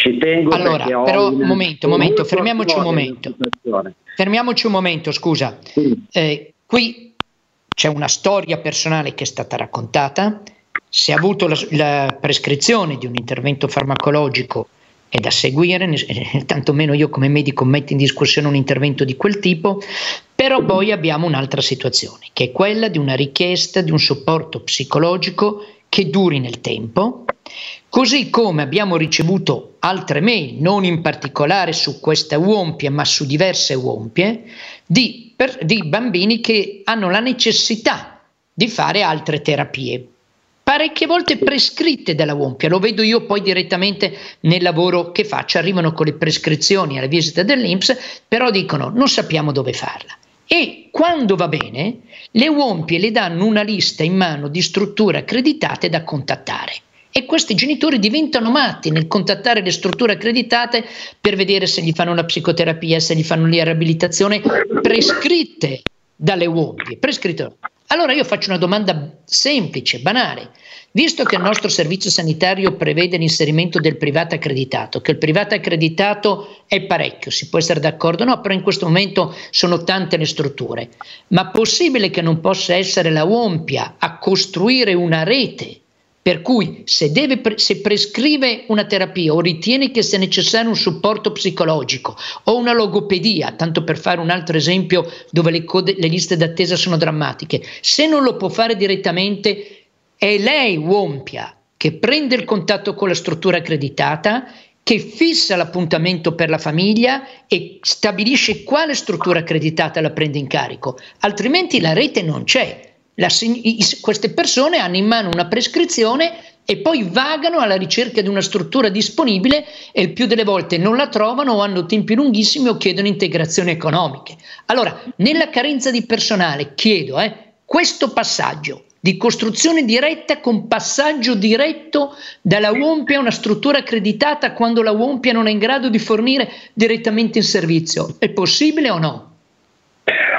ci tengo allora, però un momento, momento, fermiamoci un momento. Fermiamoci un momento, scusa. Sì. Eh, qui c'è una storia personale che è stata raccontata, se ha avuto la, la prescrizione di un intervento farmacologico è da seguire, eh, tantomeno io come medico metto in discussione un intervento di quel tipo, però poi abbiamo un'altra situazione, che è quella di una richiesta di un supporto psicologico che duri nel tempo, così come abbiamo ricevuto altre mail, non in particolare su questa uompie, ma su diverse uompie, di, per, di bambini che hanno la necessità di fare altre terapie parecchie volte prescritte dalla Wompia, lo vedo io poi direttamente nel lavoro che faccio, arrivano con le prescrizioni alla visita dell'Inps, però dicono non sappiamo dove farla. E quando va bene, le Wompie le danno una lista in mano di strutture accreditate da contattare. E questi genitori diventano matti nel contattare le strutture accreditate per vedere se gli fanno la psicoterapia, se gli fanno la riabilitazione prescritte dalle Wompie. Prescritte. Allora io faccio una domanda semplice, banale. Visto che il nostro servizio sanitario prevede l'inserimento del privato accreditato, che il privato accreditato è parecchio, si può essere d'accordo, no, però in questo momento sono tante le strutture, ma possibile che non possa essere la Ompia a costruire una rete per cui se, deve, se, prescrive una terapia o ritiene che sia necessario un supporto psicologico o una logopedia, tanto per fare un altro esempio dove le, code, le liste d'attesa sono drammatiche, se non lo può fare direttamente, è lei, Wompia, che prende il contatto con la struttura accreditata, che fissa l'appuntamento per la famiglia e stabilisce quale struttura accreditata la prende in carico, altrimenti la rete non c'è la, queste persone hanno in mano una prescrizione e poi vagano alla ricerca di una struttura disponibile e il più delle volte non la trovano o hanno tempi lunghissimi o chiedono integrazioni economiche. Allora, nella carenza di personale chiedo eh, questo passaggio di costruzione diretta con passaggio diretto dalla WOMPIA a una struttura accreditata quando la WOMPIA non è in grado di fornire direttamente il servizio. È possibile o no?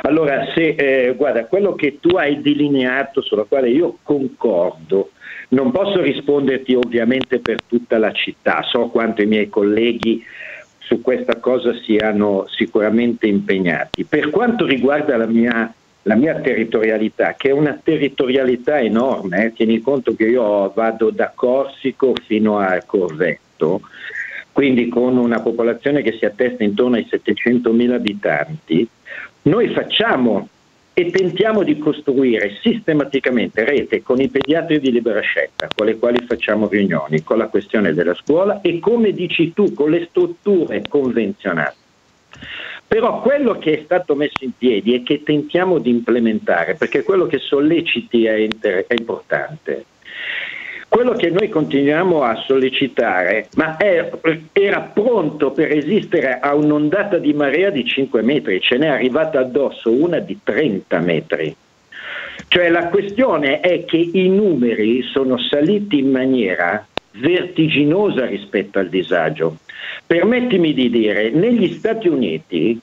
Allora, se, eh, guarda, quello che tu hai delineato, sulla quale io concordo, non posso risponderti ovviamente per tutta la città, so quanto i miei colleghi su questa cosa siano sicuramente impegnati. Per quanto riguarda la mia, la mia territorialità, che è una territorialità enorme, eh, tieni conto che io vado da Corsico fino a Corvetto, quindi con una popolazione che si attesta intorno ai 700.000 abitanti, noi facciamo e tentiamo di costruire sistematicamente rete con i pediatri di libera scelta, con le quali facciamo riunioni, con la questione della scuola e come dici tu, con le strutture convenzionate. Però quello che è stato messo in piedi e che tentiamo di implementare, perché quello che solleciti è, inter- è importante, quello che noi continuiamo a sollecitare, ma è, era pronto per resistere a un'ondata di marea di 5 metri, ce n'è arrivata addosso una di 30 metri. Cioè la questione è che i numeri sono saliti in maniera vertiginosa rispetto al disagio. Permettimi di dire, negli Stati Uniti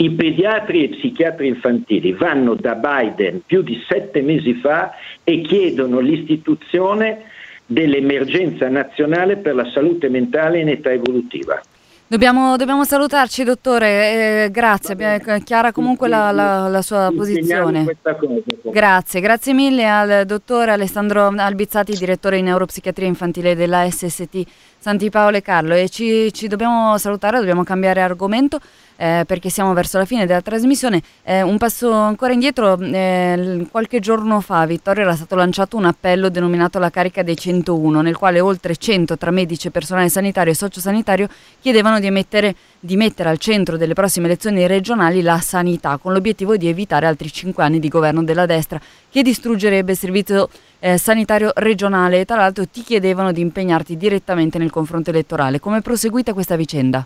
i pediatri e psichiatri infantili vanno da Biden più di sette mesi fa e chiedono l'istituzione dell'emergenza nazionale per la salute mentale in età evolutiva. Dobbiamo, dobbiamo salutarci, dottore. Eh, grazie, è chiara comunque la, la, la sua posizione. Grazie, grazie mille al dottore Alessandro Albizzati, direttore in neuropsichiatria infantile della SST Santi Paolo e Carlo. E ci, ci dobbiamo salutare, dobbiamo cambiare argomento eh, perché siamo verso la fine della trasmissione. Eh, un passo ancora indietro, eh, qualche giorno fa a Vittorio era stato lanciato un appello denominato La carica dei 101, nel quale oltre 100 tra medici, personale sanitario e sociosanitario chiedevano di, emettere, di mettere al centro delle prossime elezioni regionali la sanità, con l'obiettivo di evitare altri 5 anni di governo della destra che distruggerebbe il servizio eh, sanitario regionale e tra l'altro ti chiedevano di impegnarti direttamente nel confronto elettorale. Come proseguita questa vicenda?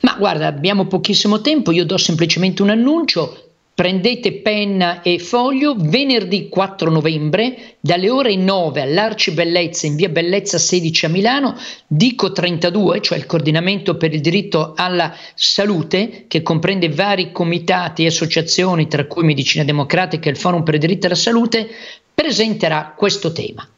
Ma guarda, abbiamo pochissimo tempo, io do semplicemente un annuncio. Prendete penna e foglio venerdì 4 novembre dalle ore 9 all'Arci Bellezza in via Bellezza 16 a Milano, Dico 32, cioè il coordinamento per il diritto alla salute, che comprende vari comitati e associazioni, tra cui Medicina Democratica e il Forum per il diritto alla salute, presenterà questo tema.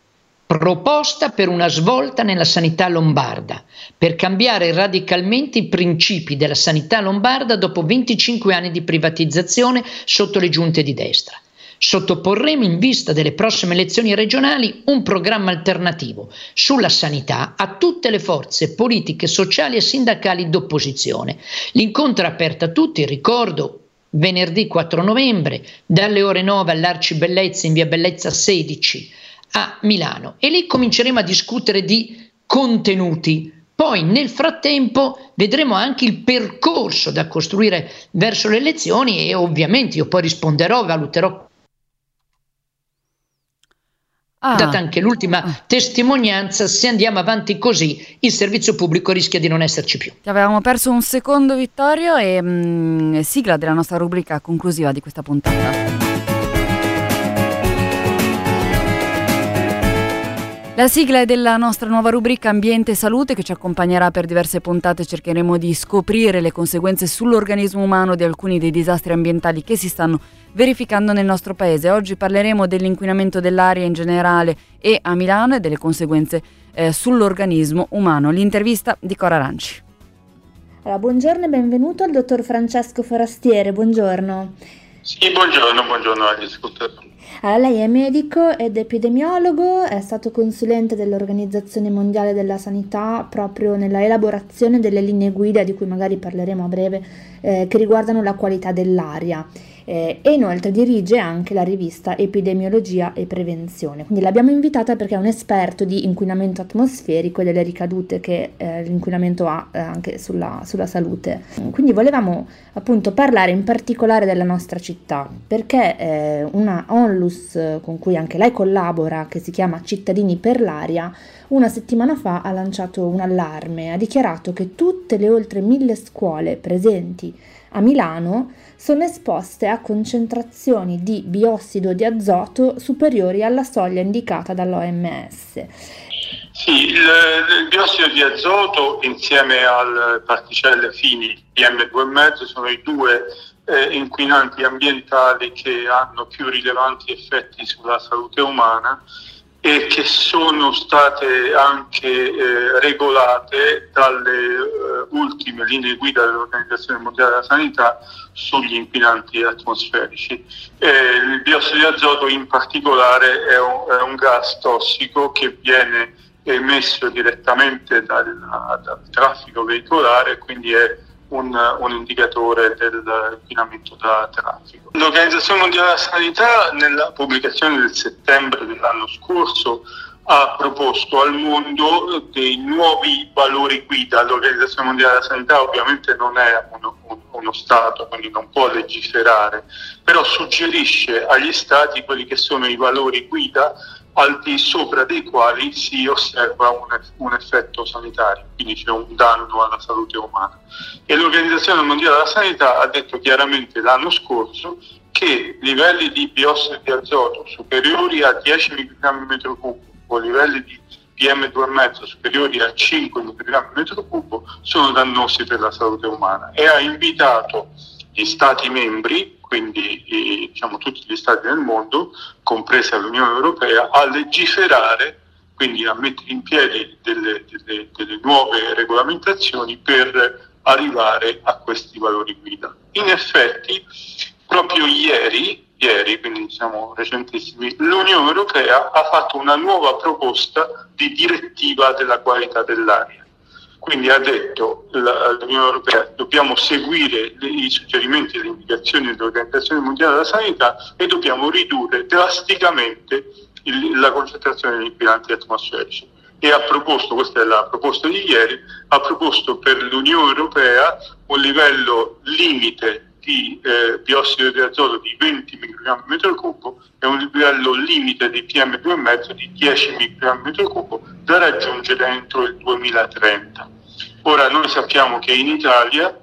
Proposta per una svolta nella sanità lombarda, per cambiare radicalmente i principi della sanità lombarda dopo 25 anni di privatizzazione sotto le giunte di destra. Sottoporremo in vista delle prossime elezioni regionali un programma alternativo sulla sanità a tutte le forze politiche, sociali e sindacali d'opposizione. L'incontro è aperto a tutti, ricordo, venerdì 4 novembre, dalle ore 9 all'Arci Bellezza in via Bellezza 16 a Milano e lì cominceremo a discutere di contenuti. Poi nel frattempo vedremo anche il percorso da costruire verso le elezioni e ovviamente io poi risponderò, valuterò Ah. Data anche l'ultima ah. testimonianza, se andiamo avanti così il servizio pubblico rischia di non esserci più. Avevamo perso un secondo Vittorio e mh, mm, sigla della nostra rubrica conclusiva di questa puntata. La sigla è della nostra nuova rubrica Ambiente e Salute che ci accompagnerà per diverse puntate. Cercheremo di scoprire le conseguenze sull'organismo umano di alcuni dei disastri ambientali che si stanno verificando nel nostro paese. Oggi parleremo dell'inquinamento dell'aria in generale e a Milano e delle conseguenze eh, sull'organismo umano. L'intervista di Cora Aranci. Allora, buongiorno e benvenuto al dottor Francesco Forastiere. Buongiorno. Sì, buongiorno, buongiorno agli ascoltatori. Allora, lei è medico ed epidemiologo, è stato consulente dell'Organizzazione Mondiale della Sanità proprio nella elaborazione delle linee guida di cui magari parleremo a breve, eh, che riguardano la qualità dell'aria eh, e inoltre dirige anche la rivista Epidemiologia e Prevenzione. Quindi l'abbiamo invitata perché è un esperto di inquinamento atmosferico e delle ricadute che eh, l'inquinamento ha eh, anche sulla, sulla, salute. Quindi volevamo appunto parlare in particolare della nostra città perché eh, una onlus con cui anche lei collabora, che si chiama Cittadini per l'aria, una settimana fa ha lanciato un allarme, ha dichiarato che tutte le oltre mille scuole presenti a Milano sono esposte a concentrazioni di biossido di azoto superiori alla soglia indicata dall'OMS. Sì, il, il biossido di azoto insieme alle particelle fini PM2,5 sono i due eh, inquinanti ambientali che hanno più rilevanti effetti sulla salute umana e che sono state anche eh, regolate dalle eh, ultime linee guida dell'Organizzazione Mondiale della Sanità sugli inquinanti atmosferici. Eh, il biossido di azoto in particolare è un, è un, gas tossico che viene emesso direttamente dal, dal traffico veicolare, quindi è un, un indicatore dell'inquinamento da traffico. L'Organizzazione Mondiale della Sanità nella pubblicazione del settembre dell'anno scorso ha proposto al mondo dei nuovi valori guida. L'Organizzazione Mondiale della Sanità ovviamente non è uno, uno, Stato, quindi non può legiferare, però suggerisce agli Stati quelli che sono i valori guida al di sopra dei quali si osserva un, un, effetto sanitario, quindi c'è un danno alla salute umana. E l'Organizzazione Mondiale della Sanità ha detto chiaramente l'anno scorso che livelli di biossido di azoto superiori a 10 mg metro cubo o livelli di PM2,5 superiori a 5 mg metro cubo sono dannosi per la salute umana e ha invitato gli Stati membri quindi diciamo, tutti gli stati del mondo, compresa l'Unione Europea, a legiferare, quindi a mettere in piedi delle, delle, delle nuove regolamentazioni per arrivare a questi valori guida. In effetti, proprio ieri, ieri quindi diciamo recentissimi, l'Unione Europea ha fatto una nuova proposta di direttiva della qualità dell'aria quindi ha detto l'Unione Europea dobbiamo seguire i suggerimenti e le indicazioni dell'Organizzazione Mondiale della Sanità e dobbiamo ridurre drasticamente il, la concentrazione di inquinanti atmosferici. E ha proposto, questa è la proposta di ieri, ha proposto per l'Unione Europea un livello limite di eh, biossido di azoto di 20 mg metro cubo e un livello limite di PM2,5 di 10 mg metro cubo da raggiungere entro il 2030. Ora noi sappiamo che in Italia,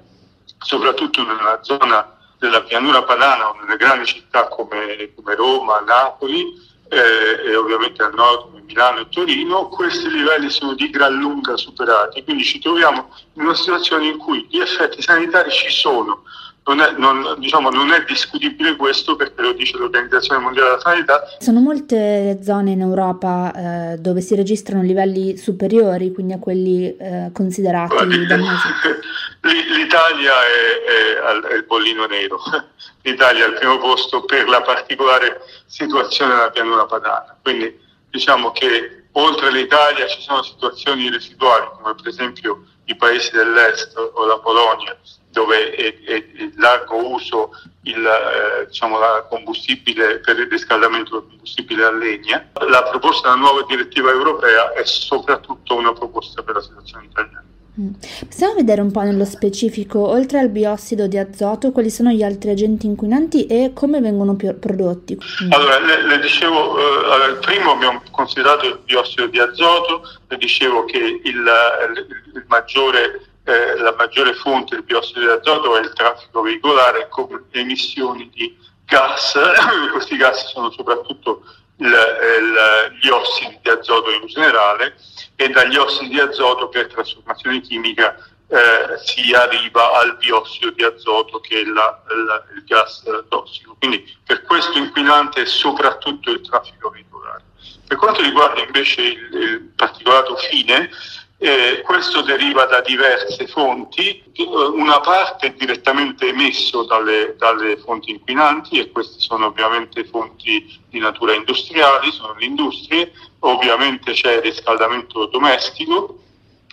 soprattutto nella zona della pianura padana nelle grandi città come, come Roma, Napoli eh, e ovviamente al nord come Milano e Torino, questi livelli sono di gran lunga superati. Quindi ci troviamo in una situazione in cui gli effetti sanitari ci sono, non è, non, diciamo, non è, discutibile questo perché lo dice l'Organizzazione Mondiale della Sanità. Sono molte le zone in Europa eh, dove si registrano livelli superiori, quindi a quelli eh, considerati dannosi. L'Italia è, è, è, il bollino nero, l'Italia è al primo posto per la particolare situazione della pianura padana, quindi diciamo che oltre l'Italia ci sono situazioni residuali come per esempio i paesi dell'est o la Polonia dove è, è, è largo uso il eh, diciamo, combustibile per il riscaldamento del combustibile a legna. La proposta della nuova direttiva europea è soprattutto una proposta per la situazione italiana. Mm. Possiamo vedere un po' nello specifico, oltre al biossido di azoto, quali sono gli altri agenti inquinanti e come vengono prodotti? Mm. Allora, le, le dicevo, eh, il primo abbiamo considerato il biossido di azoto, le dicevo che il, il, il maggiore eh, la maggiore fonte del biossido di azoto è il traffico veicolare con emissioni di gas, questi gas sono soprattutto il, il, gli ossidi di azoto in generale e dagli ossidi di azoto per trasformazione chimica eh, si arriva al biossido di azoto che è la, la, il gas tossico. Quindi per questo inquinante è soprattutto il traffico veicolare. Per quanto riguarda invece il, il particolato fine, eh, questo deriva da diverse fonti, una parte è direttamente emesso dalle, dalle, fonti inquinanti e queste sono ovviamente fonti di natura industriale, sono le industrie, ovviamente c'è il riscaldamento domestico,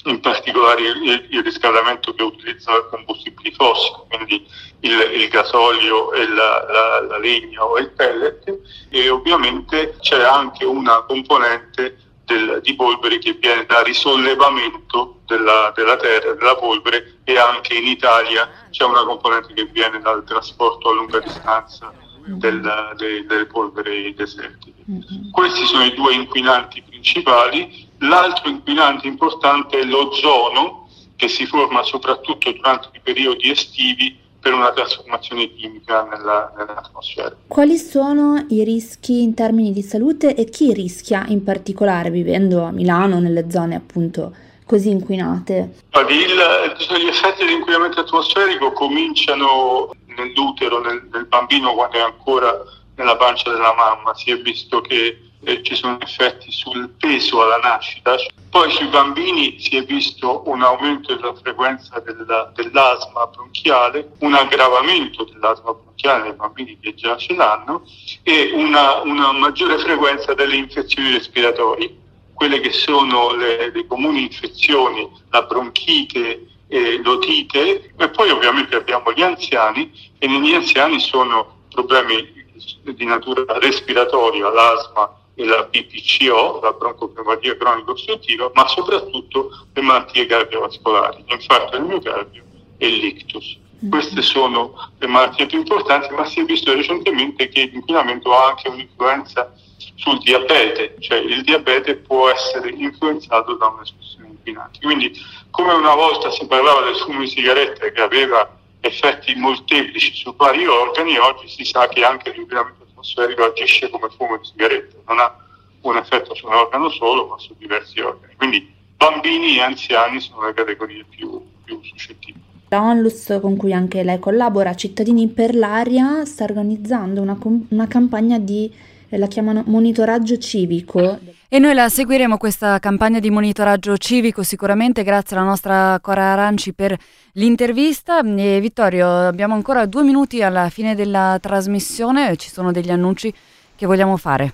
in particolare il, il riscaldamento che utilizza combustibili fossili, quindi il, il gasolio e la, la, la legna o il pellet. E ovviamente c'è anche una componente del, di polvere che viene da risollevamento della, della, terra, della polvere e anche in Italia c'è una componente che viene dal trasporto a lunga distanza del, de, delle polveri desertiche. Questi sono i due inquinanti principali. L'altro inquinante importante è l'ozono che si forma soprattutto durante i periodi estivi per una trasformazione chimica nella, nell'atmosfera. Quali sono i rischi in termini di salute e chi rischia in particolare vivendo a Milano nelle zone appunto così inquinate? Il, gli effetti dell'inquinamento atmosferico cominciano nell'utero, nel, nel bambino quando è ancora nella pancia della mamma. Si è visto che eh, ci sono effetti sul peso alla nascita. Poi sui bambini si è visto un aumento della frequenza della, dell'asma bronchiale, un aggravamento dell'asma bronchiale nei bambini che già ce l'hanno e una, una maggiore frequenza delle infezioni respiratorie, quelle che sono le, le comuni infezioni, la bronchite, e l'otite e poi ovviamente abbiamo gli anziani e negli anziani sono problemi di natura respiratoria, l'asma, la BPCO, la broncopneumonia cronica ostruttiva, ma soprattutto le malattie cardiovascolari, l'infarto del miocardio e l'ictus. Mm. Queste sono le malattie più importanti, ma si è visto recentemente che l'inquinamento ha anche un'influenza sul diabete, cioè il diabete può essere influenzato da un'espressione inquinante. Quindi, come una volta si parlava del fumo di sigarette che aveva effetti molteplici su vari organi, oggi si sa che anche l'inquinamento atmosferico agisce come fumo di sigaretta, non ha un effetto su un organo solo, ma su diversi organi. Quindi bambini e anziani sono le categorie più, più suscettibili. La Onlus, con cui anche lei collabora, Cittadini per l'aria, sta organizzando una, una campagna di, la chiamano monitoraggio civico. E noi la seguiremo questa campagna di monitoraggio civico sicuramente grazie alla nostra Cora Aranci per l'intervista. E Vittorio, abbiamo ancora due minuti alla fine della trasmissione, ci sono degli annunci che vogliamo fare.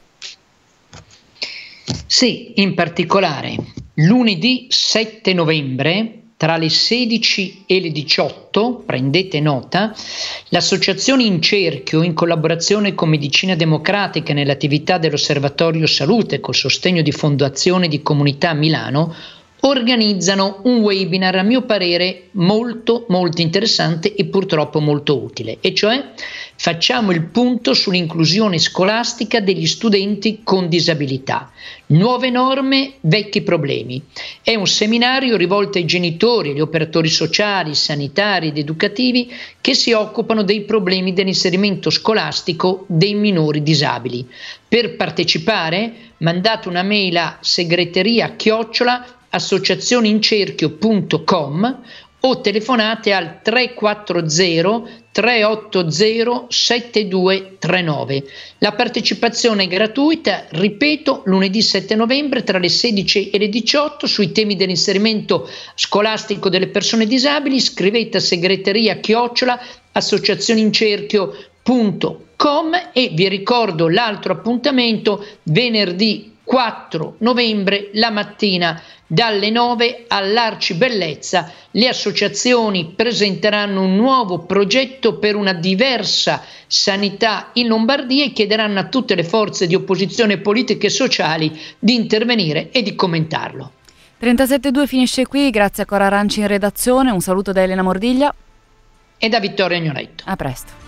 Sì, in particolare lunedì 7 novembre tra le 16 e le 18, prendete nota, l'associazione In Cerchio, in collaborazione con Medicina Democratica nell'attività dell'Osservatorio Salute col sostegno di Fondazione di Comunità Milano, organizzano un webinar a mio parere molto molto interessante e purtroppo molto utile, e cioè facciamo il punto sull'inclusione scolastica degli studenti con disabilità. Nuove norme, vecchi problemi. È un seminario rivolto ai genitori, agli operatori sociali, sanitari ed educativi che si occupano dei problemi dell'inserimento scolastico dei minori disabili. Per partecipare mandate una mail a segreteria chiocciola associazionincerchio.com o telefonate al 340 380 7239. La partecipazione è gratuita, ripeto, lunedì 7 novembre tra le 16 e le 18 sui temi dell'inserimento scolastico delle persone disabili. Scrivete a segreteria chiocciola associazionincerchio.com e vi ricordo l'altro appuntamento venerdì 4 novembre la mattina dalle 9 all'Arcibellezza le associazioni presenteranno un nuovo progetto per una diversa sanità in Lombardia e chiederanno a tutte le forze di opposizione politiche e sociali di intervenire e di commentarlo. 37.2 finisce qui, grazie a Cora Aranci in redazione, un saluto da Elena Mordiglia e da Vittorio Agnoletto. A presto.